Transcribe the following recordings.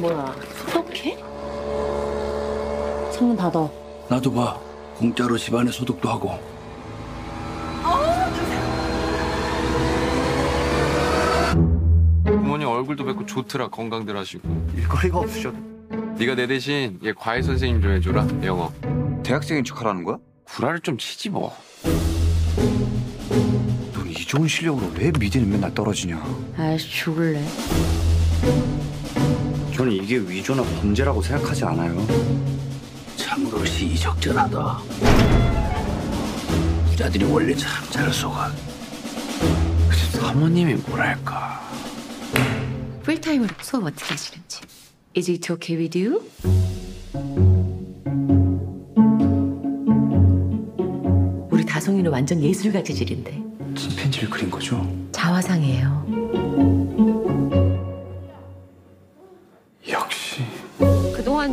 뭐야, 소독해? 창문 닫어. 나도 봐. 공짜로 집안에 소독도 하고. 부모님 얼굴도 뵙고 좋더라 건강들 하시고 일거리가 없으셔도 네가 내 대신 얘 과외 선생님 좀 해줘라 영어 대학생인 척하라는 거야? 구라를 좀 치지 뭐 넌 이 좋은 실력으로 왜 미대는 맨날 떨어지냐? 아이씨, 죽을래. 저는 이게 위조나 범죄라고 생각하지 않아요. 참으로시 이적절하다. 부자들이 원래 참 잘 속아. 사모님이 뭐랄까 풀타임으로 수업 어떻게 하시는지. Is it okay with you? 우리 다송이는 완전 예술가 재질인데 침팬지를 그린 거죠? 자화상이에요.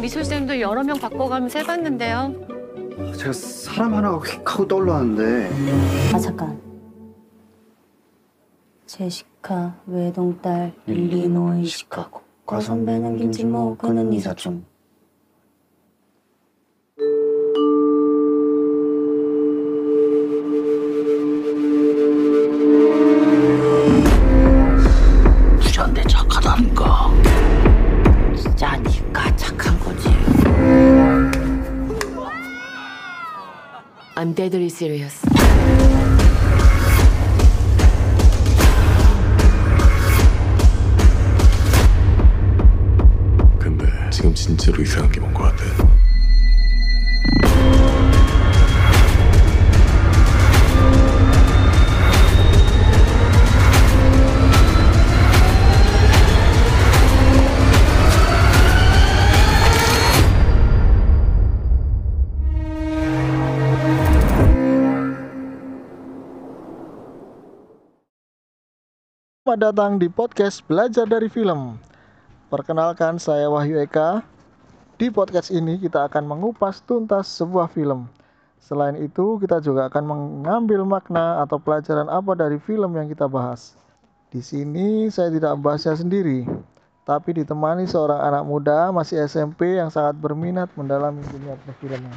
미술 쌤도 여러 명 바꿔가면서 해봤는데요. 제가 사람 하나가 휙 하고 떠올랐는데. 아 잠깐. 제시카 외동딸 일리노이 시카고 과선배는 김치모 그는 이사촌 deadly serious. 근데 지금 진짜로 이상한 게 뭔 것 같아. Selamat datang di podcast Belajar dari Film. Perkenalkan saya Wahyu Eka. Di podcast ini kita akan mengupas tuntas sebuah film. Selain itu, kita juga akan mengambil makna atau pelajaran apa dari film yang kita bahas. Di sini saya tidak membahasnya sendiri, tapi ditemani seorang anak muda masih SMP yang sangat berminat mendalami dunia perfilman.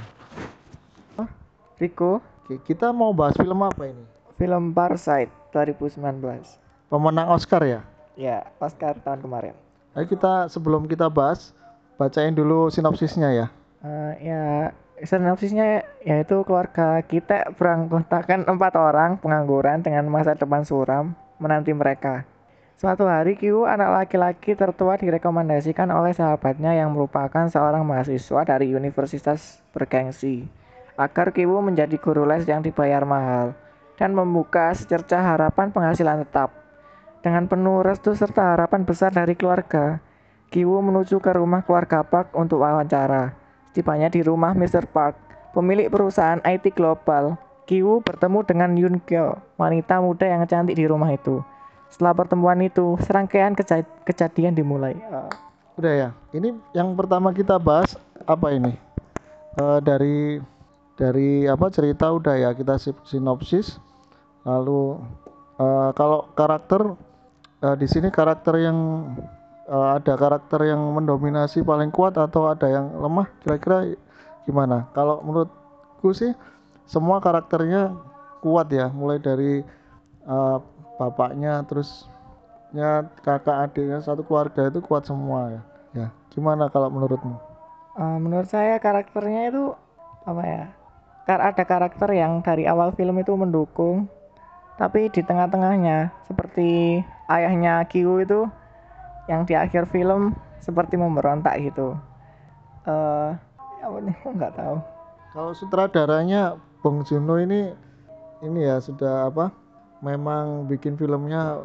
Riko, kita mau bahas film apa ini? film Parasite 2019. Pemenang Oscar ya? Ya, Oscar tahun kemarin. Ayo kita sebelum kita bahas, bacain dulu sinopsisnya ya. Eh, ya, sinopsisnya yaitu keluarga kita beranggotakan empat orang pengangguran dengan masa depan suram menanti mereka. Suatu hari Kiwu anak laki-laki tertua direkomendasikan oleh sahabatnya yang merupakan seorang mahasiswa dari universitas bergengsi agar Kiwu menjadi guru les yang dibayar mahal dan membuka secerca harapan penghasilan tetap. Dengan penuh restu serta harapan besar dari keluarga, Kiwu menuju ke rumah keluarga Park untuk wawancara. Setibanya di rumah Mr. Park, pemilik perusahaan IT global, Kiwu bertemu dengan Yun Kyo, wanita muda yang cantik di rumah itu. Setelah pertemuan itu, serangkaian keja- kejadian dimulai. Eh, Udah ya. Ini yang pertama kita bahas apa ini? Eh, dari dari apa cerita udah ya kita sinopsis. Lalu eh, kalau karakter eh, di sini karakter yang eh, ada karakter yang mendominasi paling kuat atau ada yang lemah kira-kira gimana? Kalau menurutku sih semua karakternya kuat ya, mulai dari eh, bapaknya terus ya kakak adiknya satu keluarga itu kuat semua ya. Ya, gimana kalau menurutmu? eh, menurut saya karakternya itu apa ya? Kar ada karakter yang dari awal film itu mendukung, tapi di tengah-tengahnya seperti ayahnya Kiwu itu yang di akhir film seperti memberontak gitu. Eh, apa nih? Nggak tahu. Kalau sutradaranya Bong Joon-ho ini ini ya sudah apa? Memang bikin filmnya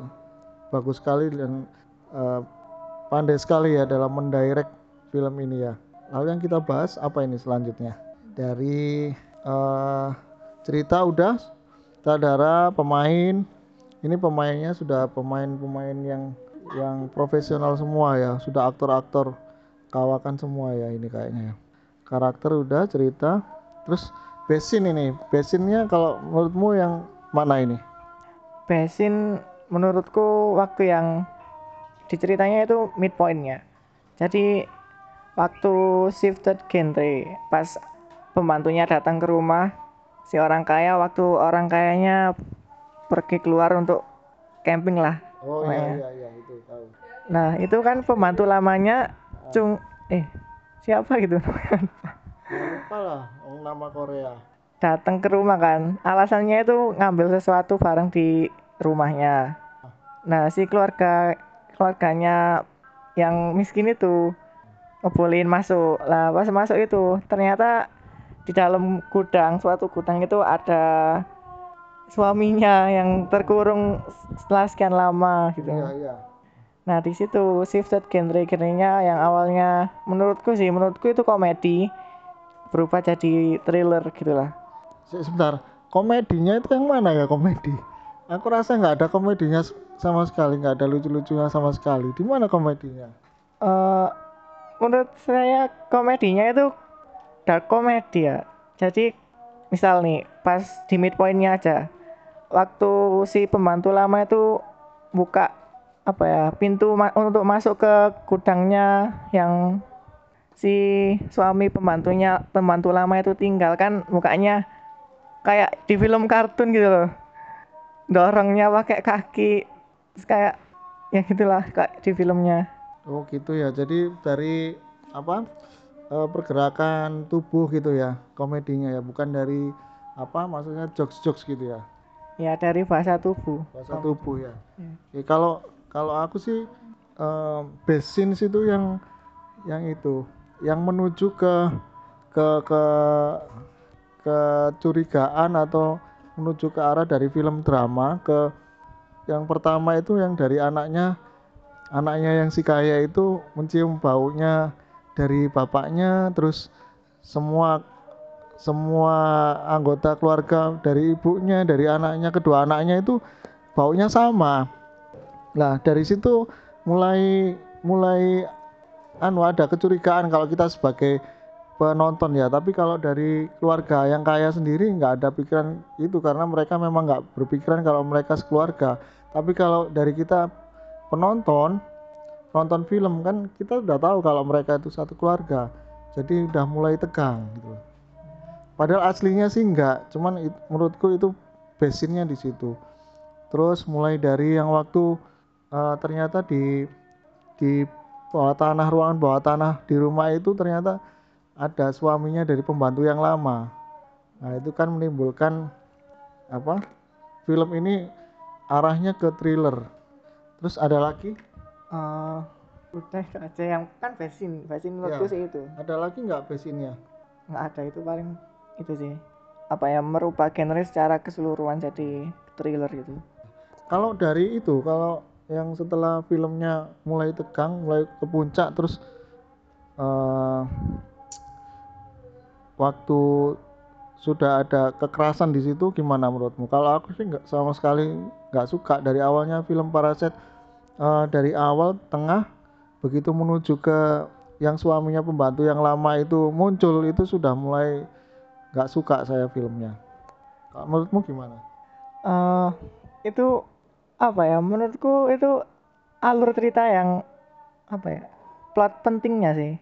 bagus sekali dan eh, pandai sekali ya dalam mendirect film ini ya. Lalu yang kita bahas apa ini selanjutnya? Dari eh, cerita udah, sutradara, pemain. Ini pemainnya sudah pemain-pemain yang yang profesional semua ya, sudah aktor-aktor kawakan semua ya ini kayaknya ya. Karakter udah, cerita, terus besin ini, besinnya kalau menurutmu yang mana ini? Besin menurutku waktu yang diceritanya itu midpointnya. Jadi waktu shifted genre pas pembantunya datang ke rumah si orang kaya waktu orang kayanya pergi keluar untuk camping lah. oh iya iya. iya itu tahu. Nah itu kan pembantu lamanya cung eh siapa gitu? Ya, lupa lah nama Korea. Datang ke rumah kan. Alasannya itu ngambil sesuatu barang di rumahnya. Nah si keluarga keluarganya yang miskin itu ngebolehin masuk. Lah pas masuk itu ternyata di dalam gudang suatu gudang itu ada suaminya yang terkurung setelah sekian lama gitu. Iya iya. Nah di situ shifted genre-genrenya yang awalnya menurutku sih menurutku itu komedi berubah jadi thriller gitu lah. Se- sebentar. Komedinya itu yang mana ya komedi? Aku rasa nggak ada komedinya sama sekali nggak ada lucu-lucunya sama sekali. Di mana komedinya? Eh menurut saya komedinya itu dark ya. Jadi misal nih pas di midpointnya aja waktu si pembantu lama itu buka apa ya pintu ma- untuk masuk ke gudangnya yang si suami pembantunya pembantu lama itu tinggal kan mukanya kayak di film kartun gitu loh. Dorongnya pakai kaki kayak ya gitulah kayak di filmnya. Oh gitu ya. Jadi dari apa eh, pergerakan tubuh gitu ya komedinya ya bukan dari apa maksudnya jokes-jokes gitu ya? Ya dari bahasa tubuh. Bahasa tubuh ya. Hmm. Oke, kalau kalau aku sih eh, best scenes itu yang yang itu yang menuju ke ke ke kecurigaan atau menuju ke arah dari film drama ke yang pertama itu yang dari anaknya anaknya yang si kaya itu mencium baunya dari bapaknya terus semua semua anggota keluarga dari ibunya dari anaknya kedua anaknya itu baunya sama. Nah dari situ mulai mulai anu ada kecurigaan kalau kita sebagai penonton ya. Tapi kalau dari keluarga yang kaya sendiri nggak ada pikiran itu karena mereka memang nggak berpikiran kalau mereka sekeluarga. Tapi kalau dari kita penonton nonton film kan kita udah tahu kalau mereka itu satu keluarga. Jadi udah mulai tegang gitu. Padahal aslinya sih nggak cuman it- menurutku itu basicnya di situ. Terus mulai dari yang waktu eh, ternyata di di bawah tanah ruangan bawah tanah di rumah itu ternyata ada suaminya dari pembantu yang lama. Nah itu kan menimbulkan apa film ini arahnya ke thriller. Terus ada lagi Eh, udah itu aja yang kan basin basin menurutku Ya. sih itu. ada lagi nggak basicnya nggak ada itu paling itu sih. Apa ya merubah genre secara keseluruhan jadi thriller gitu. Kalau dari itu kalau yang setelah filmnya mulai tegang mulai ke puncak terus eh waktu sudah ada kekerasan di situ gimana menurutmu? Kalau aku sih nggak sama sekali nggak suka dari awalnya film Parasite eh, dari awal tengah begitu menuju ke yang suaminya pembantu yang lama itu muncul itu sudah mulai nggak suka saya filmnya. Kalau menurutmu gimana? Eh itu apa ya? Menurutku itu alur cerita yang apa ya plot pentingnya sih.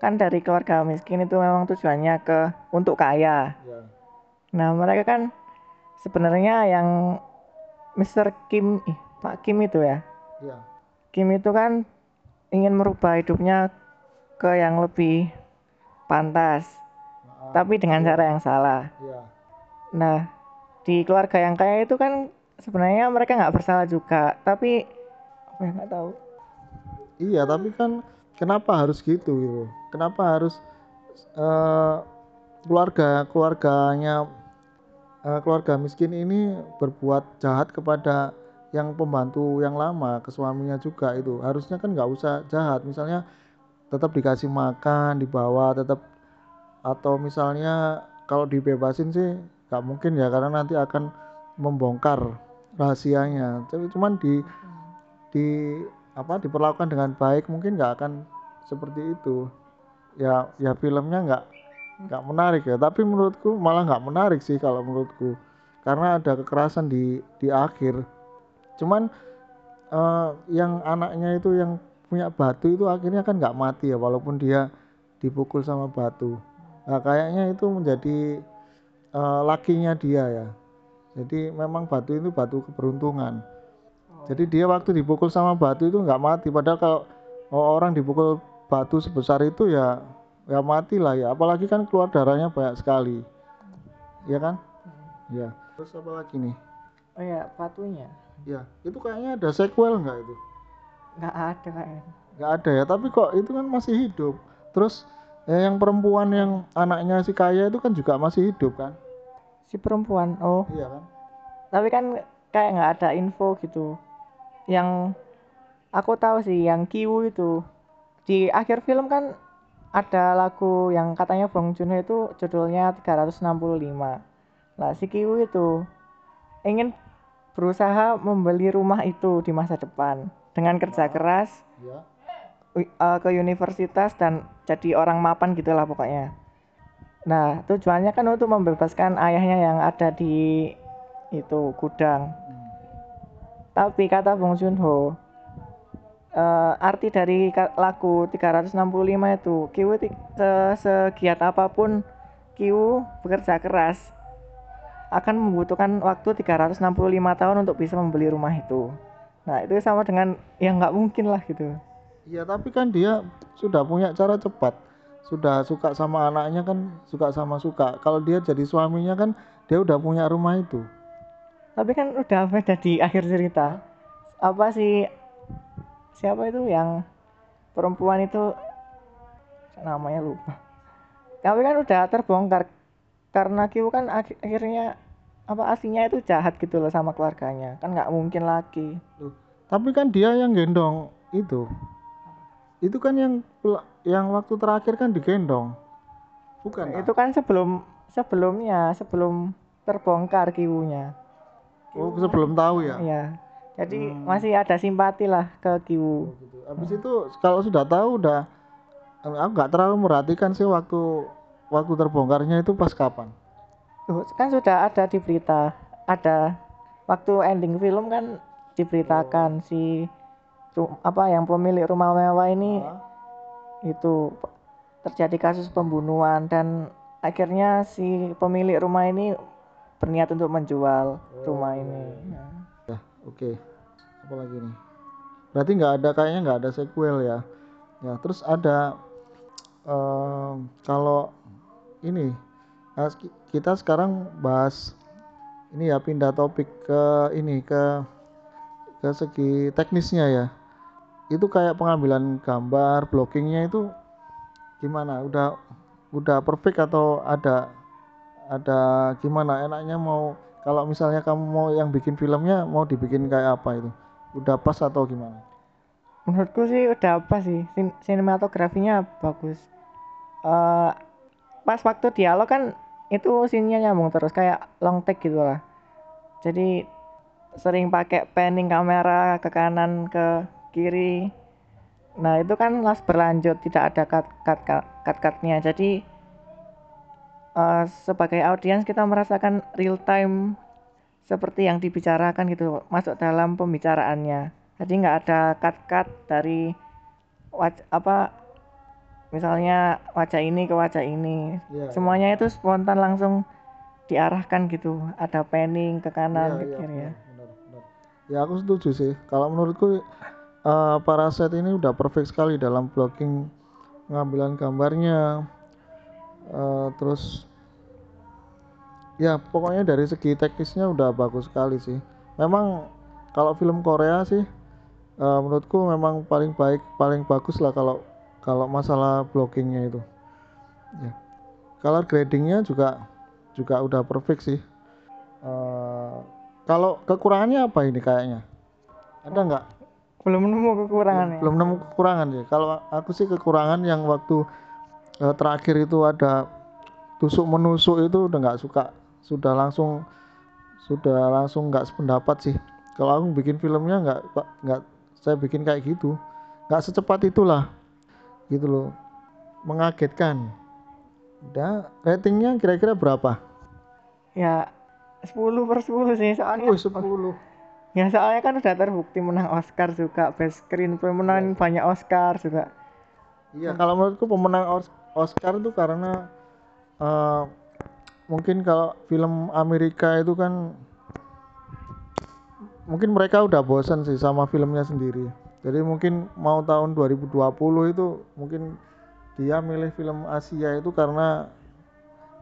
Kan dari keluarga miskin itu memang tujuannya ke untuk kaya. Ya. Nah mereka kan sebenarnya yang Mr. Kim ih, Pak Kim itu ya ya Kim itu kan ingin merubah hidupnya ke yang lebih pantas Maaf. tapi dengan cara yang salah ya Nah, di keluarga yang kaya itu kan sebenarnya mereka nggak bersalah juga, tapi apa ya nggak tahu. Iya, tapi kan kenapa harus gitu gitu? Kenapa harus eh, keluarga keluarganya eh, keluarga miskin ini berbuat jahat kepada yang pembantu yang lama ke suaminya juga itu. Harusnya kan nggak usah jahat. Misalnya tetap dikasih makan dibawa tetap atau misalnya kalau dibebasin sih nggak mungkin ya karena nanti akan membongkar rahasianya. Tapi cuman di di apa diperlakukan dengan baik mungkin nggak akan seperti itu. Ya ya filmnya nggak nggak menarik ya. Tapi menurutku malah nggak menarik sih kalau menurutku. Karena ada kekerasan di di akhir cuman eh, yang anaknya itu yang punya batu itu akhirnya kan nggak mati ya walaupun dia dipukul sama batu. Nah kayaknya itu menjadi eh, lakinya dia ya. Jadi memang batu itu batu keberuntungan. Jadi dia waktu dipukul sama batu itu nggak mati. Padahal kalau orang dipukul batu sebesar itu ya ya mati lah ya. Apalagi kan keluar darahnya banyak sekali. Ya kan? Ya terus apa lagi nih? Oh ya, batunya. Ya itu kayaknya ada sequel nggak itu Nggak ada kayaknya. nggak ada ya tapi kok itu kan masih hidup terus ya yang perempuan yang anaknya si kaya itu kan juga masih hidup kan Si perempuan. Oh, iya kan tapi kan kayak nggak ada info gitu. Yang aku tahu sih yang Kiwu itu di akhir film kan ada lagu yang katanya Bong Joon itu judulnya 365. Nah, si Kiwu itu ingin berusaha membeli rumah itu di masa depan dengan kerja keras ya eh, ke universitas dan jadi orang mapan gitulah pokoknya. Nah, tujuannya kan untuk membebaskan ayahnya yang ada di itu gudang. Tapi kata Bong Joon Ho, eh, arti dari lagu 365 itu, Kiwu segiat apa pun Kiwu bekerja keras akan membutuhkan waktu 365 tahun untuk bisa membeli rumah itu. Nah, itu sama dengan yang nggak mungkin lah gitu. iya tapi kan dia sudah punya cara cepat sudah suka sama anaknya kan suka sama suka kalau dia jadi suaminya kan dia udah punya rumah itu Tapi kan udah beda di akhir cerita. Apa sih siapa itu yang perempuan itu namanya lupa. Tapi kan udah terbongkar karena Kiwu kan ak- akhirnya apa aslinya itu jahat gitu loh sama keluarganya. Kan nggak mungkin lagi. tapi kan dia yang gendong itu itu kan yang yang waktu terakhir kan digendong bukan Itu kan sebelum sebelumnya, sebelum terbongkar Kiwunya. oh sebelum tahu ya Iya. Jadi Hmm. masih ada simpati lah ke Kiwu. gitu. Habis itu kalau sudah tahu udah aku nggak terlalu merhatikan sih waktu waktu terbongkarnya itu pas kapan. Tuh, kan sudah ada di berita, ada waktu ending film kan diberitakan si ru- apa yang pemilik rumah mewah ini itu p- terjadi kasus pembunuhan dan akhirnya si pemilik rumah ini berniat untuk menjual rumah ini. Nah, Oke. Apa lagi nih? Berarti nggak ada kayaknya nggak ada sequel ya. Ya terus ada em, kalau ini eh, ki- kita sekarang bahas ini ya pindah topik ke ini ke ke segi teknisnya ya. Itu kayak pengambilan gambar, blockingnya itu gimana? Udah udah perfect atau ada ada gimana enaknya mau kalau misalnya kamu mau yang bikin filmnya mau dibikin kayak apa itu udah pas atau gimana menurutku sih udah apa sih sin- sinematografinya bagus. Eh, pas waktu dialog kan itu scene-nya nyambung terus kayak long take gitu lah. Jadi sering pakai panning kamera ke kanan ke kiri. Nah itu kan las berlanjut tidak ada cut cut cut cut cutnya. Jadi eh, sebagai audiens kita merasakan real time seperti yang dibicarakan gitu masuk dalam pembicaraannya. Jadi nggak ada cut cut dari apa misalnya wajah ini ke wajah ini. Iya, Semuanya itu spontan langsung diarahkan gitu. Ada panning ke kanan ke Iya, kiri ya. benar, benar. ya aku setuju sih kalau menurutku eh Paraset ini udah perfect sekali dalam blocking pengambilan gambarnya eh, terus ya pokoknya dari segi teknisnya udah bagus sekali sih memang kalau film Korea sih eh, menurutku memang paling baik paling bagus lah kalau kalau masalah blockingnya itu. Ya. Color gradingnya juga juga udah perfect sih. Eh, kalau kekurangannya apa ini kayaknya? Ada nggak? Belum nemu kekurangannya. belum nemu kekurangan ya? Kalau aku sih kekurangan yang waktu eh, terakhir itu ada tusuk menusuk itu udah nggak suka. Sudah langsung sudah langsung nggak sependapat sih. Kalau aku bikin filmnya nggak nggak saya bikin kayak gitu. Nggak secepat itulah gitu loh mengagetkan udah ratingnya kira-kira berapa Ya 10 per 10 sih soalnya. oh 10 Ya soalnya kan udah terbukti menang Oscar juga, best screenplay menang banyak Oscar juga. Iya, kalau menurutku pemenang Os- Oscar itu karena eh, mungkin kalau film Amerika itu kan mungkin mereka udah bosan sih sama filmnya sendiri. Jadi mungkin mau tahun 2020 itu mungkin dia milih film Asia itu karena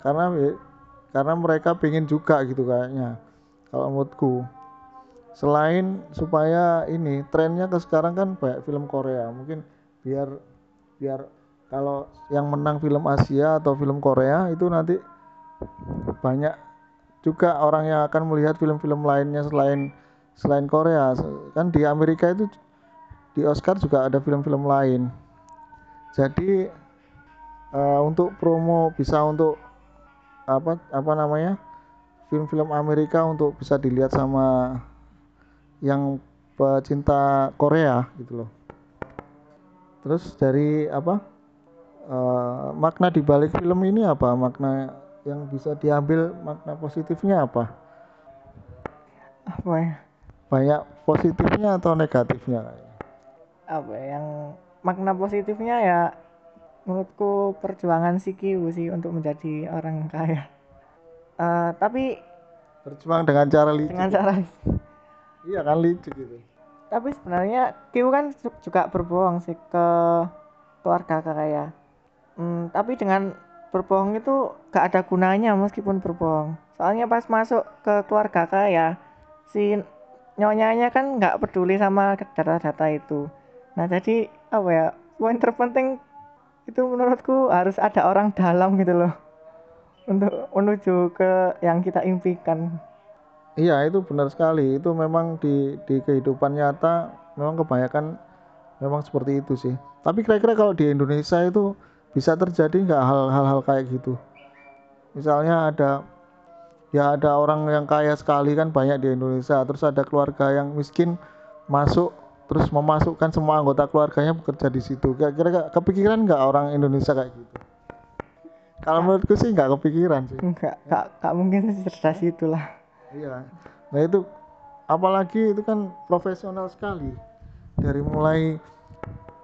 karena karena mereka pengen juga gitu kayaknya. Kalau menurutku. Selain supaya ini trennya ke sekarang kan banyak film Korea, mungkin biar biar kalau yang menang film Asia atau film Korea itu nanti banyak juga orang yang akan melihat film-film lainnya selain selain Korea kan di Amerika itu di Oscar juga ada film-film lain jadi eh, untuk promo bisa untuk apa apa namanya film-film Amerika untuk bisa dilihat sama yang pecinta Korea gitu loh Terus dari apa eh, makna di balik film ini apa? Makna yang bisa diambil makna positifnya apa? Apa ya? Banyak positifnya atau negatifnya? Apa ya, yang makna positifnya ya menurutku perjuangan si Kiwu sih untuk menjadi orang kaya. Eh, tapi Berjuang dengan cara licik. dengan cara Iya kan licik gitu. tapi sebenarnya Kiwu kan ju- juga berbohong sih ke keluarga kaya. Hmm, tapi dengan berbohong itu gak ada gunanya meskipun berbohong. Soalnya pas masuk ke keluarga kaya, si nyonyanya kan nggak peduli sama data-data itu. Nah jadi apa ya poin terpenting itu menurutku harus ada orang dalam gitu loh untuk menuju ke yang kita impikan. Iya itu benar sekali. Itu memang di di kehidupan nyata memang kebanyakan memang seperti itu sih. Tapi kira-kira kalau di Indonesia itu bisa terjadi nggak hal- hal-hal kayak gitu? Misalnya ada ya ada orang yang kaya sekali kan banyak di Indonesia. Terus ada keluarga yang miskin masuk terus memasukkan semua anggota keluarganya bekerja di situ. Kira-kira kepikiran nggak orang Indonesia kayak gitu? Kalau menurutku sih nggak kepikiran sih. Enggak, gak, gak mungkin cerdas itulah. Iya. Nah itu apalagi itu kan profesional sekali. Dari mulai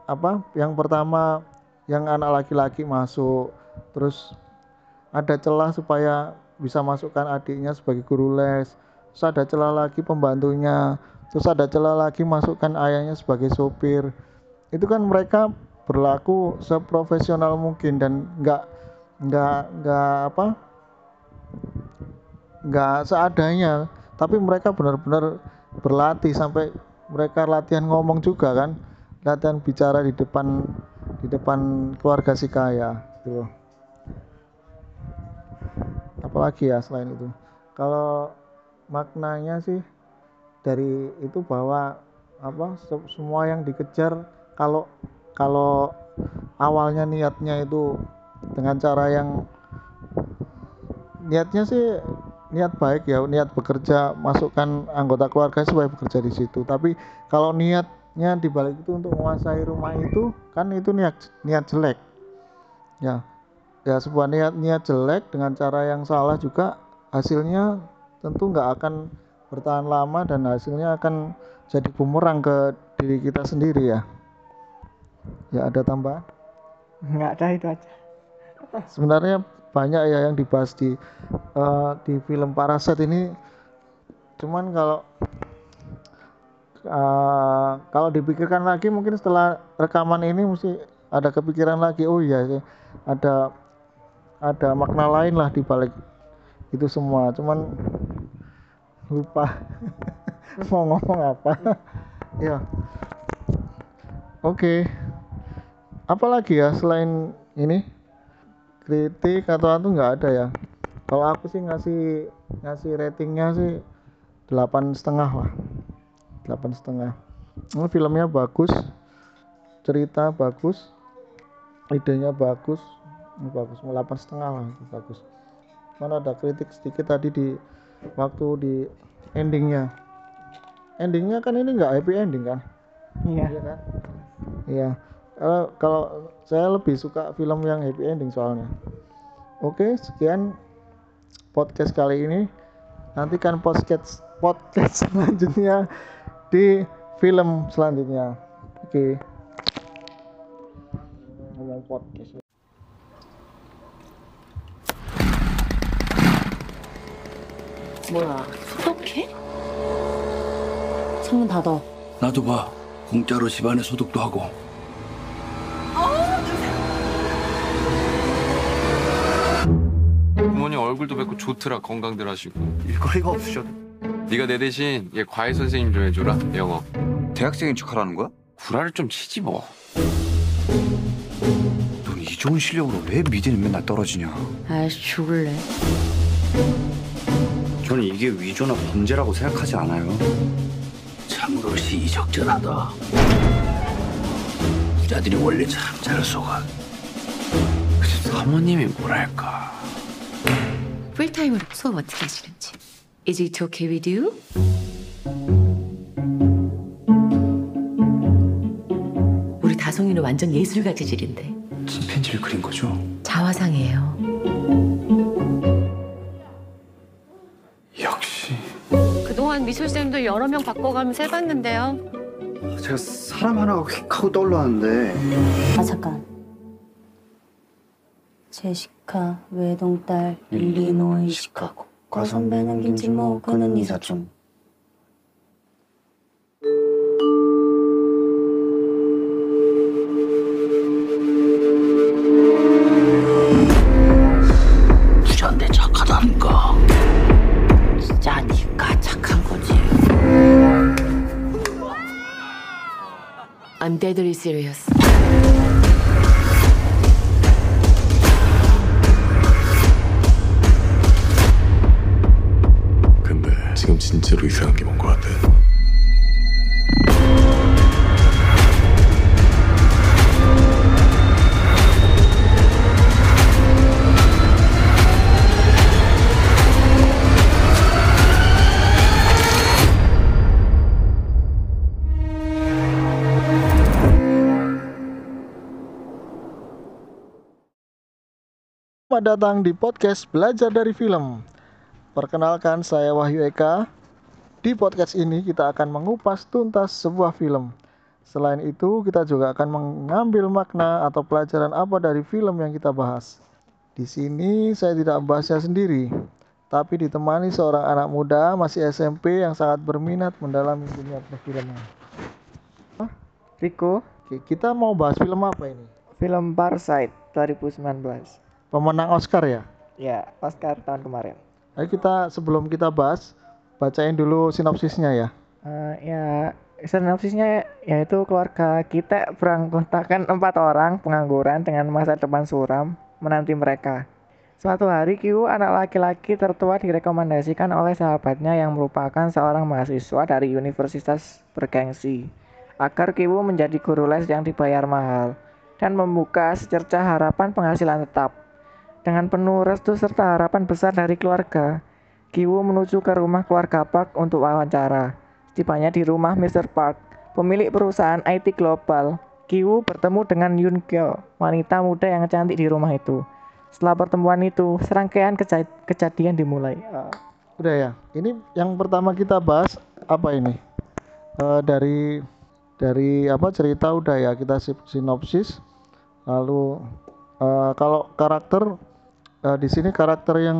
apa? Yang pertama yang anak laki-laki masuk, terus ada celah supaya bisa masukkan adiknya sebagai guru les. Terus ada celah lagi pembantunya, terus ada celah lagi masukkan ayahnya sebagai sopir. Itu kan mereka berlaku seprofesional mungkin dan nggak nggak nggak apa nggak seadanya. Tapi mereka benar-benar berlatih sampai mereka latihan ngomong juga kan latihan bicara di depan di depan keluarga si kaya gitu apalagi ya selain itu. Kalau maknanya sih dari itu bahwa apa se- semua yang dikejar kalau kalau awalnya niatnya itu dengan cara yang niatnya sih niat baik ya niat bekerja masukkan anggota keluarga supaya bekerja di situ. Tapi kalau niatnya dibalik itu untuk menguasai rumah itu kan itu niat niat jelek. Ya ya sebuah niat niat jelek dengan cara yang salah juga hasilnya tentu nggak akan bertahan lama dan hasilnya akan jadi bumerang ke diri kita sendiri ya? Ya ada tambahan? Enggak ada itu aja. sebenarnya banyak ya yang dibahas di eh, di film Parasite ini. Cuman kalau eh, kalau dipikirkan lagi mungkin setelah rekaman ini mesti ada kepikiran lagi. Oh iya sih, ada ada makna lain lah di balik itu semua. Cuman lupa. Mau ngomong apa? Ya oke. Apalagi ya selain ini? Kritik atau itu nggak ada ya? Kalau aku sih ngasih ngasih ratingnya sih delapan setengah lah. Delapan setengah. Ini filmnya bagus. Cerita bagus. Idenya bagus. Ini bagus. Delapan setengah lah itu bagus. Mana ada kritik sedikit tadi di waktu di endingnya endingnya kan ini nggak happy ending kan Iya. Iya kan? Iya. Kalau kalau saya lebih suka film yang happy ending soalnya. Oke, sekian podcast kali ini. Nantikan podcast podcast selanjutnya di film selanjutnya. Oke. Ngomong podcast. 뭐야 소독해? 창문 닫아 나도 봐. 공짜로 집안에 소독도 하고. 부모님 얼굴도 뵙고 좋더라 건강들 하시고 일거리가 없으셔도 네가 내 대신 얘 과외 선생님 좀 해줘라 영어 대학생인 척하라는 거야? 구라를 좀 치지 뭐 넌 이 좋은 실력으로 왜 미대는 맨날 떨어지냐? 아이씨 죽을래 저는 이게 위조나 범죄라고 생각하지 않아요. 참으로 시적절하다. 부자들이 원래 참 잘 속아. 사모님이 뭐랄까 풀타임으로 수업 어떻게 하시는지. Is it okay with you? 우리 다송이는 완전 예술가 재질인데 침팬지를 그린 거죠? 자화상이에요. 미술쌤도 여러 명 바꿔가면서 해봤는데요. 제가 사람 하나가 휙 하고 떠올랐는데. 아 잠깐. 제시카 외동딸 일리노이 시카고 과선배는 김치모 그는 이사촌 Selamat datang di podcast Belajar dari Film. Perkenalkan saya Wahyu Eka. Di podcast ini kita akan mengupas tuntas sebuah film. Selain itu, kita juga akan mengambil makna atau pelajaran apa dari film yang kita bahas. Di sini saya tidak membahasnya sendiri, tapi ditemani seorang anak muda masih SMP yang sangat berminat mendalami dunia perfilman. Riko kita mau bahas film apa ini? film Parasite 2019 Pemenang Oscar ya? ya Oscar tahun kemarin Ayo kita sebelum kita bahas, bacain dulu sinopsisnya ya. Eh, ya sinopsisnya yaitu keluarga kita beranggotakan empat orang pengangguran dengan masa depan suram menanti mereka. Suatu hari Kiwu anak laki-laki tertua direkomendasikan oleh sahabatnya yang merupakan seorang mahasiswa dari universitas bergengsi agar Kiwu menjadi guru les yang dibayar mahal dan membuka secerca harapan penghasilan tetap. Dengan penuh restu serta harapan besar dari keluarga, Kiwu menuju ke rumah keluarga Park untuk wawancara. Setibanya di rumah Mr. Park, pemilik perusahaan IT global, Kiwu bertemu dengan Yun Kyo, wanita muda yang cantik di rumah itu. Setelah pertemuan itu, serangkaian keja- kejadian dimulai. Eh, Udah ya. Ini yang pertama kita bahas apa ini? Eh, dari dari apa cerita udah ya kita sinopsis. Lalu eh, kalau karakter eh, di sini karakter yang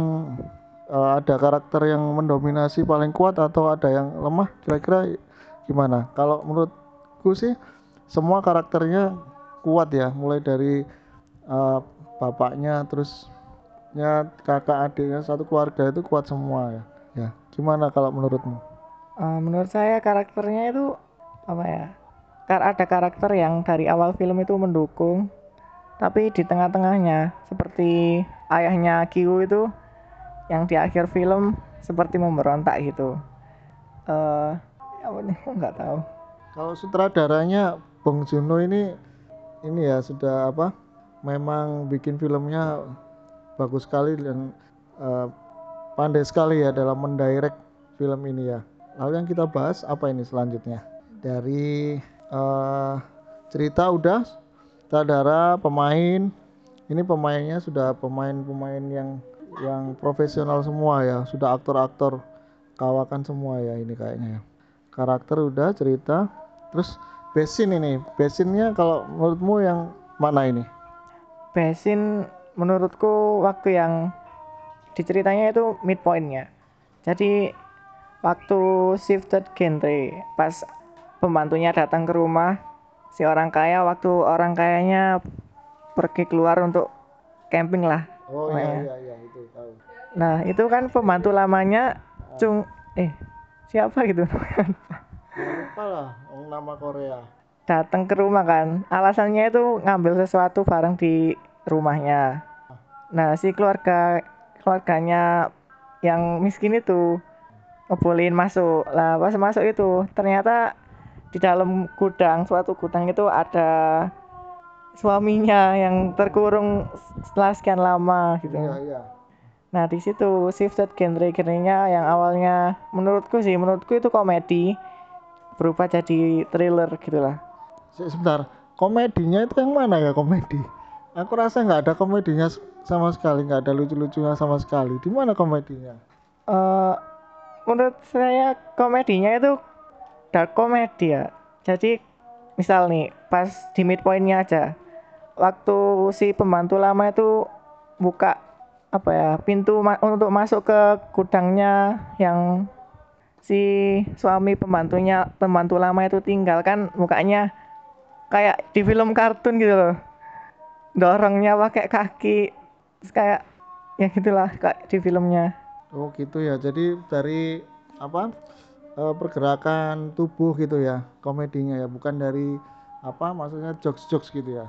eh, ada karakter yang mendominasi paling kuat atau ada yang lemah kira-kira gimana? Kalau menurutku sih semua karakternya kuat ya, mulai dari eh, bapaknya terus ya kakak adiknya satu keluarga itu kuat semua ya. Ya, gimana kalau menurutmu? eh, menurut saya karakternya itu apa ya? Kar- ada karakter yang dari awal film itu mendukung, tapi di tengah-tengahnya seperti ayahnya Kiwu itu yang di akhir film seperti memberontak gitu. Eh, nih? Nggak tahu. Kalau sutradaranya Bong Joon-ho ini ini ya sudah apa? Memang bikin filmnya bagus sekali dan eh, pandai sekali ya dalam mendirect film ini ya. Lalu yang kita bahas apa ini selanjutnya? Dari eh, cerita udah, sutradara, pemain. Ini pemainnya sudah pemain-pemain yang yang profesional semua ya, sudah aktor-aktor kawakan semua ya ini kayaknya ya. Karakter udah cerita, terus besin ini, besinnya kalau menurutmu yang mana ini? Besin menurutku waktu yang diceritanya itu midpointnya. Jadi waktu shifted genre pas pembantunya datang ke rumah si orang kaya waktu orang kayanya pergi keluar untuk camping lah. Oh iya, iya iya, iya itu tahu. Nah itu kan pembantu lamanya Cung eh siapa gitu Lupa lah, nama Korea. datang ke rumah kan alasannya itu ngambil sesuatu barang di rumahnya nah si keluarga keluarganya yang miskin itu ngebolehin masuk lah pas masuk itu ternyata di dalam gudang suatu gudang itu ada suaminya yang terkurung setelah sekian lama gitu Iya iya. Nah di situ shifted genre genrenya yang awalnya menurutku sih menurutku itu komedi berubah jadi thriller gitulah. Se- Sebentar, komedinya itu yang mana ya komedi? Aku rasa nggak ada komedinya sama sekali, nggak ada lucu-lucunya sama sekali. Di mana komedinya? eh menurut saya komedinya itu dark comedy ya. Jadi misal nih pas di midpointnya aja waktu si pembantu lama itu buka apa ya pintu ma- untuk masuk ke gudangnya yang si suami pembantunya pembantu lama itu tinggal kan mukanya kayak di film kartun gitu loh dorongnya pakai kaki terus kayak ya gitulah kayak di filmnya Oh gitu ya. Jadi dari apa eh, pergerakan tubuh gitu ya komedinya ya, bukan dari apa maksudnya jokes-jokes gitu ya.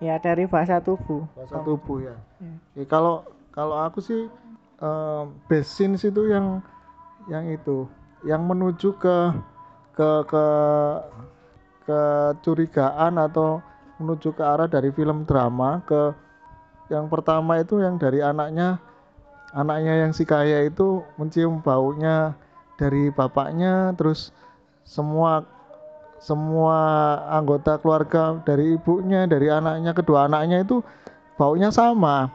Ya dari bahasa tubuh Bahasa tubuh ya. Hmm. Ya, kalau kalau aku sih eh, best scenes itu yang yang itu, yang menuju ke ke ke kecurigaan atau menuju ke arah dari film drama ke yang pertama itu yang dari anaknya anaknya yang si kaya itu mencium baunya dari bapaknya terus semua semua anggota keluarga dari ibunya dari anaknya kedua anaknya itu baunya sama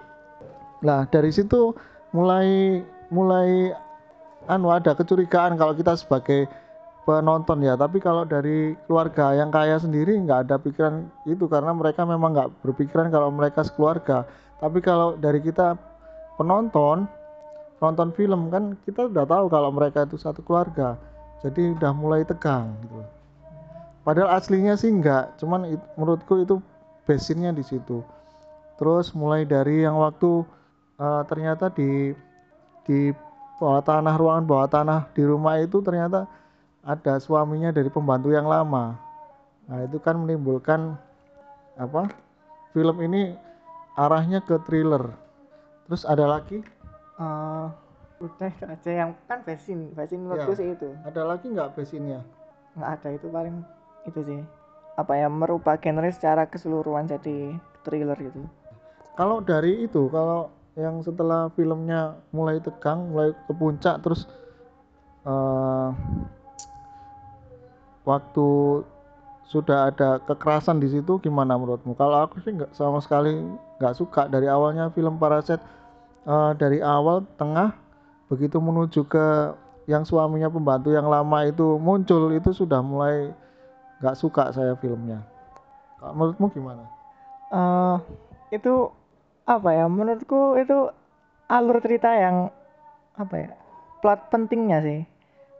Nah, dari situ mulai mulai anu ada kecurigaan kalau kita sebagai penonton ya. Tapi kalau dari keluarga yang kaya sendiri nggak ada pikiran itu karena mereka memang nggak berpikiran kalau mereka sekeluarga. Tapi kalau dari kita penonton nonton film kan kita udah tahu kalau mereka itu satu keluarga. Jadi udah mulai tegang gitu. Padahal aslinya sih enggak, cuman it- menurutku itu basinnya di situ. Terus mulai dari yang waktu eh, ternyata di di bawah tanah ruangan bawah tanah di rumah itu ternyata ada suaminya dari pembantu yang lama. Nah, itu kan menimbulkan apa? Film ini arahnya ke thriller. Terus ada lagi? Eh, udah aja yang kan basin basin menurutku Ya. sih itu Ada lagi nggak basinnya? nggak ada itu paling itu sih apa ya merubah genre secara keseluruhan jadi thriller gitu Kalau dari itu, kalau yang setelah filmnya mulai tegang, mulai ke puncak, terus eh, waktu sudah ada kekerasan di situ, gimana menurutmu? Kalau aku sih nggak sama sekali nggak suka dari awalnya film Parasite eh, dari awal, tengah, begitu menuju ke yang suaminya pembantu yang lama itu muncul itu sudah mulai nggak suka saya filmnya. Kalau menurutmu gimana? eh itu apa ya menurutku itu alur cerita yang apa ya plot pentingnya sih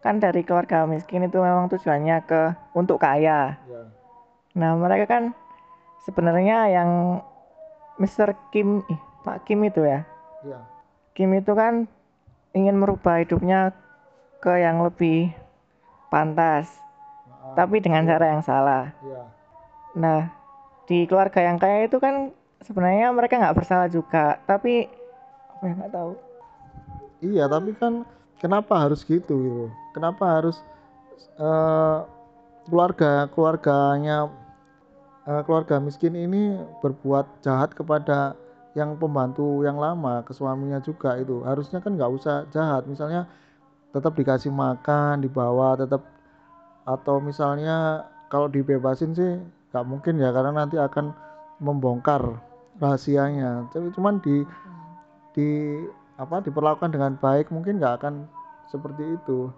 kan dari keluarga miskin itu memang tujuannya ke untuk kaya Ya. nah mereka kan sebenarnya yang Mr. Kim ih, Pak Kim itu ya Iya. Kim itu kan ingin merubah hidupnya ke yang lebih pantas tapi dengan cara yang salah Iya. Nah, di keluarga yang kaya itu kan sebenarnya mereka nggak bersalah juga, tapi apa ya nggak tahu. Iya, tapi kan kenapa harus gitu gitu? Kenapa harus eh, keluarga keluarganya eh, keluarga miskin ini berbuat jahat kepada yang pembantu yang lama ke suaminya juga itu harusnya kan nggak usah jahat misalnya tetap dikasih makan dibawa tetap atau misalnya kalau dibebasin sih nggak mungkin ya karena nanti akan membongkar rahasianya. Tapi cuman di di apa diperlakukan dengan baik mungkin nggak akan seperti itu.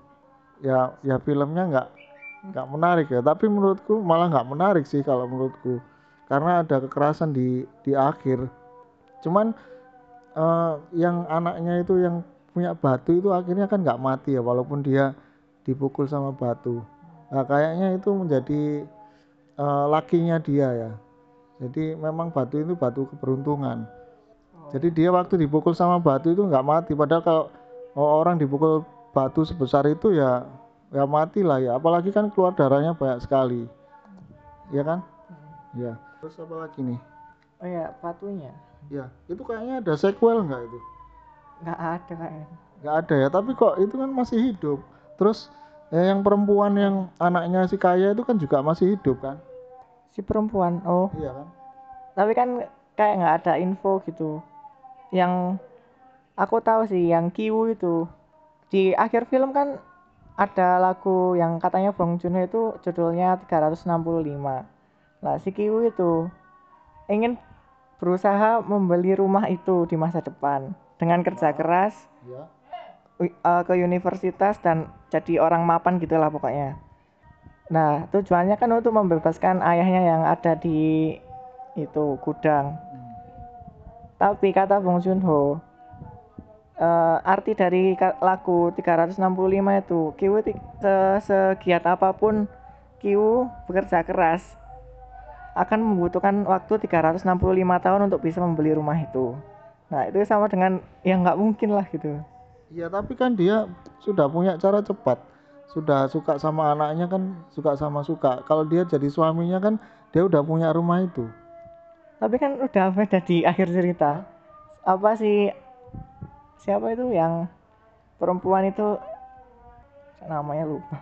Ya ya filmnya nggak nggak menarik ya. Tapi menurutku malah nggak menarik sih kalau menurutku. Karena ada kekerasan di di akhir. Cuman eh, yang anaknya itu yang punya batu itu akhirnya kan nggak mati ya walaupun dia dipukul sama batu nah kayaknya itu menjadi eh, lakinya dia ya. Jadi memang batu itu batu keberuntungan. Jadi dia waktu dipukul sama batu itu nggak mati. Padahal kalau orang dipukul batu sebesar itu ya ya mati lah ya. Apalagi kan keluar darahnya banyak sekali. Ya kan? Ya terus apa lagi nih? Oh ya, batunya. ya itu kayaknya ada sequel nggak itu? Nggak ada. Kayaknya. nggak ada ya. Tapi kok itu kan masih hidup. Terus ya yang perempuan yang anaknya si kaya itu kan juga masih hidup kan Si perempuan. Oh, iya kan tapi kan kayak nggak ada info gitu. Yang aku tahu sih yang Kiwu itu di akhir film kan ada lagu yang katanya Bong Joon Ho itu judulnya 365. Nah, si Kiwu itu ingin berusaha membeli rumah itu di masa depan dengan kerja keras ya eh, ke universitas dan jadi orang mapan gitulah pokoknya. Nah, tujuannya kan untuk membebaskan ayahnya yang ada di itu gudang. Tapi kata Bong Joon Ho, eh, arti dari lagu 365 itu, Kiwu segiat apa pun Kiwu bekerja keras akan membutuhkan waktu 365 tahun untuk bisa membeli rumah itu. Nah, itu sama dengan yang nggak mungkin lah gitu. Iya tapi kan dia sudah punya cara cepat sudah suka sama anaknya kan suka sama suka kalau dia jadi suaminya kan dia udah punya rumah itu Tapi kan udah beda di akhir cerita. Apa sih siapa itu yang perempuan itu namanya lupa.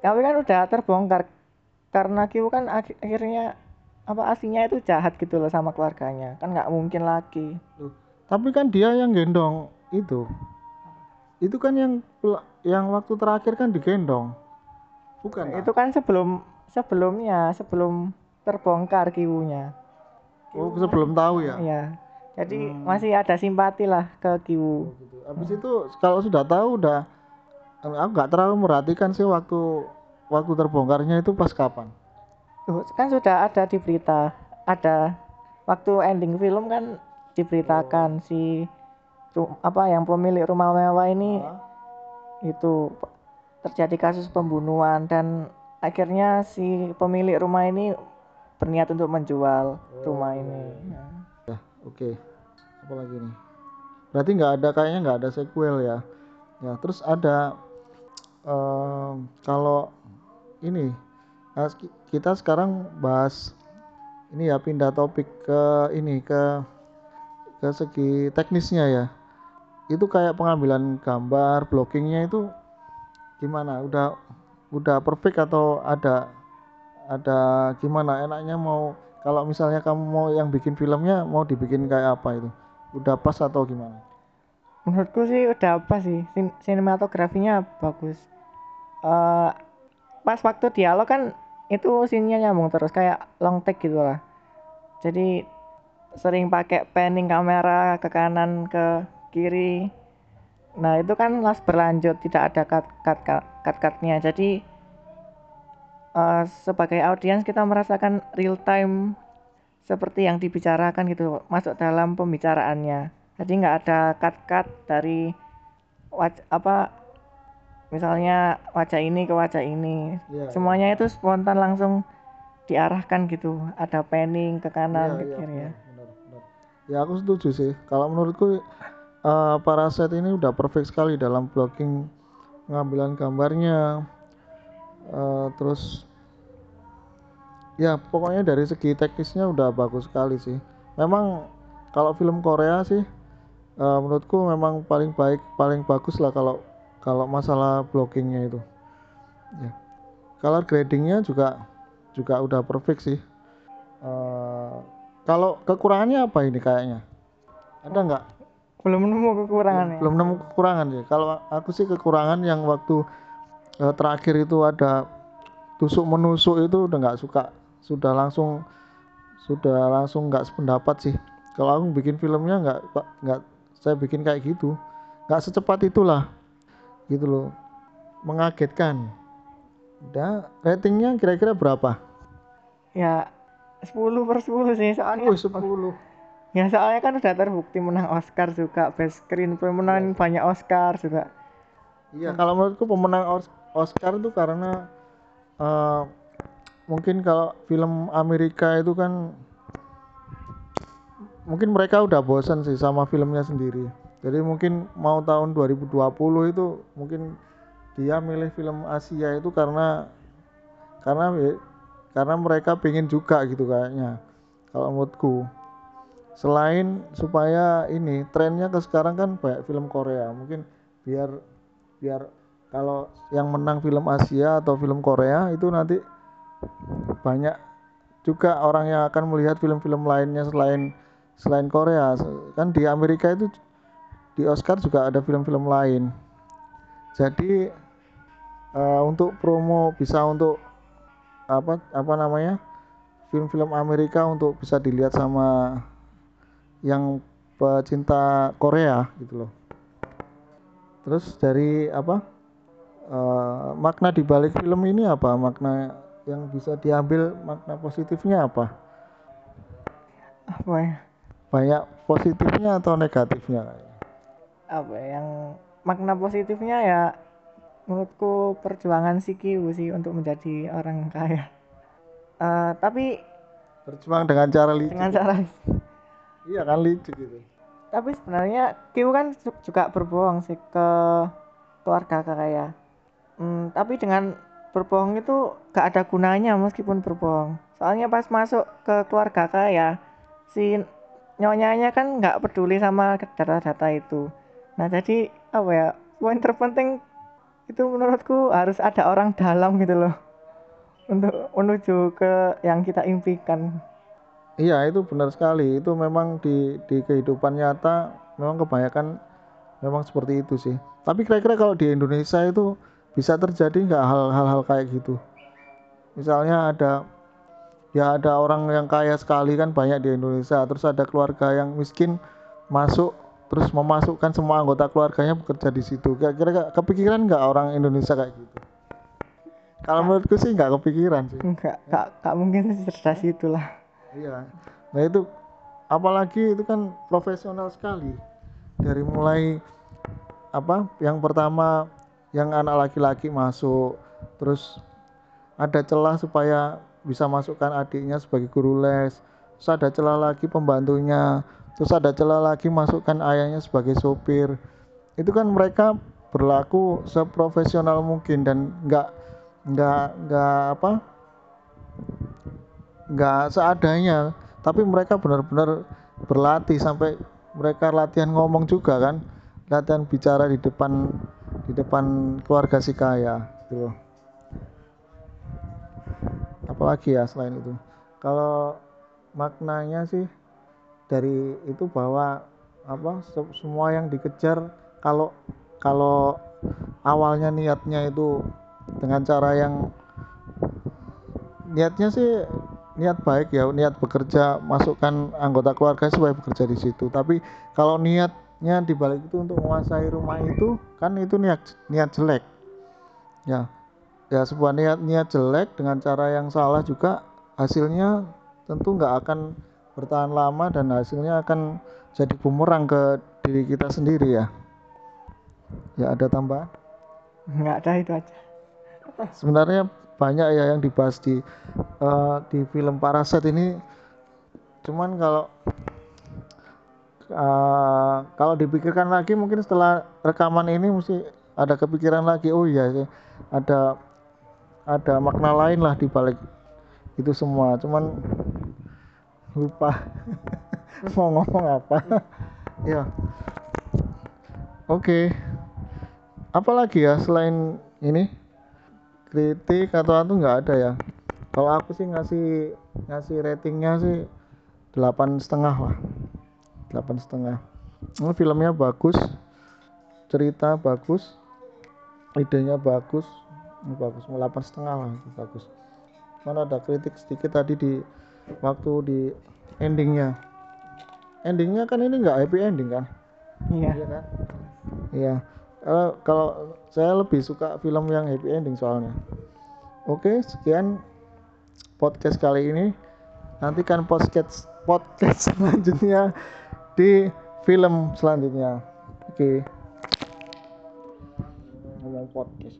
Tapi kan udah terbongkar karena Kiwu kan ak- akhirnya apa aslinya itu jahat gitu loh sama keluarganya. Kan nggak mungkin lagi. tapi kan dia yang gendong itu itu kan yang yang waktu terakhir kan digendong bukan Itu kan sebelum sebelumnya, sebelum terbongkar Kiwunya. oh sebelum tahu ya Iya. Jadi Hmm. masih ada simpati lah ke Kiwu. gitu. habis itu kalau sudah tahu udah aku nggak terlalu merhatikan sih waktu waktu terbongkarnya itu pas kapan Tuh, kan sudah ada di berita. Ada waktu ending film kan diberitakan si ru- apa yang pemilik rumah mewah ini itu p- terjadi kasus pembunuhan dan akhirnya si pemilik rumah ini berniat untuk menjual rumah ini. Nah, Oke, apa lagi nih? Berarti nggak ada kayaknya nggak ada sequel ya. Ya, terus ada em, kalau ini nah, ki- kita sekarang bahas ini ya pindah topik ke ini ke ke segi teknisnya ya. Itu kayak pengambilan gambar, blockingnya itu gimana? Udah udah perfect atau ada ada gimana enaknya mau kalau misalnya kamu mau yang bikin filmnya mau dibikin kayak apa itu udah pas atau gimana menurutku sih udah apa sih sin- sinematografinya bagus. Eh pas waktu dialog kan itu scene-nya nyambung terus kayak long take gitu lah. Jadi sering pakai panning kamera ke kanan ke kiri. Nah itu kan las berlanjut tidak ada cut cut cut cut cutnya. Jadi eh, sebagai audiens kita merasakan real time seperti yang dibicarakan gitu masuk dalam pembicaraannya. Jadi nggak ada cut cut dari waj- apa misalnya wajah ini ke wajah ini. Iya, Semuanya itu spontan langsung diarahkan gitu. Ada panning ke kanan ke Iya, iya, kiri ya. benar, benar. ya aku setuju sih kalau menurutku eh, Paraset ini udah perfect sekali dalam blocking pengambilan gambarnya. Eh, terus ya pokoknya dari segi teknisnya udah bagus sekali sih. Memang kalau film Korea sih eh, menurutku memang paling baik paling bagus lah kalau kalau masalah blockingnya itu. Ya. Color gradingnya juga juga udah perfect sih. Eh, kalau kekurangannya apa ini kayaknya? Ada nggak Belum nemu kekurangannya. belum nemu kekurangan ya kalau aku sih kekurangan yang waktu eh, terakhir itu ada tusuk menusuk itu udah nggak suka. Sudah langsung sudah langsung nggak sependapat sih. Kalau aku bikin filmnya nggak Pak, nggak saya bikin kayak gitu nggak secepat itulah. Gitu loh. Mengagetkan. Dan ratingnya kira-kira berapa? Ya 10 per 10 sih soalnya. oh 10 Ya soalnya kan udah terbukti menang Oscar juga best screenplay menang banyak Oscar juga. Iya, kalau menurutku pemenang Os- Oscar itu karena eh, mungkin kalau film Amerika itu kan mungkin mereka udah bosan sih sama filmnya sendiri. Jadi mungkin mau tahun 2020 itu mungkin dia milih film Asia itu karena karena karena mereka pengen juga gitu kayaknya. Kalau menurutku. Selain supaya ini trennya ke sekarang kan banyak film Korea, mungkin biar biar kalau yang menang film Asia atau film Korea itu nanti banyak juga orang yang akan melihat film-film lainnya selain selain Korea. Kan di Amerika itu di Oscar juga ada film-film lain. Jadi eh, untuk promo bisa untuk apa apa namanya film-film Amerika untuk bisa dilihat sama yang pecinta Korea gitu loh Terus dari apa eh, makna di balik film ini apa? Makna yang bisa diambil makna positifnya apa? Apa ya? Banyak positifnya atau negatifnya? Apa ya, yang makna positifnya ya menurutku perjuangan si Kiwu sih untuk menjadi orang kaya. Eh, tapi Berjuang dengan cara licik. dengan cara Iya kan licik gitu. tapi sebenarnya Kiwu kan ju- juga berbohong sih ke keluarga kaya. Hmm, tapi dengan berbohong itu gak ada gunanya meskipun berbohong. Soalnya pas masuk ke keluarga kaya, si nyonyanya kan nggak peduli sama data-data itu. Nah jadi apa ya poin terpenting itu menurutku harus ada orang dalam gitu loh untuk menuju ke yang kita impikan. Iya itu benar sekali. Itu memang di di kehidupan nyata memang kebanyakan memang seperti itu sih. Tapi kira-kira kalau di Indonesia itu bisa terjadi nggak hal-hal kayak gitu? Misalnya ada ya ada orang yang kaya sekali kan banyak di Indonesia, terus ada keluarga yang miskin masuk terus memasukkan semua anggota keluarganya bekerja di situ. Kira-kira kepikiran nggak orang Indonesia kayak gitu? Kalau menurutku sih nggak kepikiran sih. Enggak, enggak mungkin cerdas itulah. Iya. Nah itu apalagi itu kan profesional sekali. Dari mulai apa? Yang pertama yang anak laki-laki masuk, terus ada celah supaya bisa masukkan adiknya sebagai guru les. Terus ada celah lagi pembantunya, terus ada celah lagi masukkan ayahnya sebagai sopir. Itu kan mereka berlaku seprofesional mungkin dan nggak nggak nggak apa nggak seadanya. Tapi mereka benar-benar berlatih sampai mereka latihan ngomong juga kan. Latihan bicara di depan di depan keluarga si kaya gitu apalagi ya selain itu. Kalau maknanya sih dari itu bahwa apa se- semua yang dikejar kalau kalau awalnya niatnya itu dengan cara yang niatnya sih niat baik ya niat bekerja masukkan anggota keluarga supaya bekerja di situ. Tapi kalau niatnya dibalik itu untuk menguasai rumah itu kan itu niat niat jelek. Ya ya sebuah niat niat jelek dengan cara yang salah juga hasilnya tentu nggak akan bertahan lama dan hasilnya akan jadi bumerang ke diri kita sendiri ya. Ya ada tambahan? Enggak ada itu aja. sebenarnya banyak ya yang dibahas di eh, di film Parasite ini. Cuman kalau eh, kalau dipikirkan lagi mungkin setelah rekaman ini mesti ada kepikiran lagi oh iya ada ada makna lain lah di balik itu semua. Cuman lupa mau ngomong apa. Ya. Oke. Apalagi ya selain ini kritik atau itu nggak ada ya. Kalau aku sih ngasih ngasih ratingnya sih delapan setengah lah. Delapan setengah. Ini filmnya bagus cerita bagus idenya bagus. Ini bagus. Delapan setengah lah itu bagus. Mana ada kritik sedikit tadi di waktu di endingnya. Endingnya kan ini nggak happy ending kan? Iya. Iya kan? Iya. Eh, kalau saya lebih suka film yang happy ending soalnya. Oke sekian podcast kali ini. Nantikan podcast podcast selanjutnya di film selanjutnya. Oke. Ngomong podcast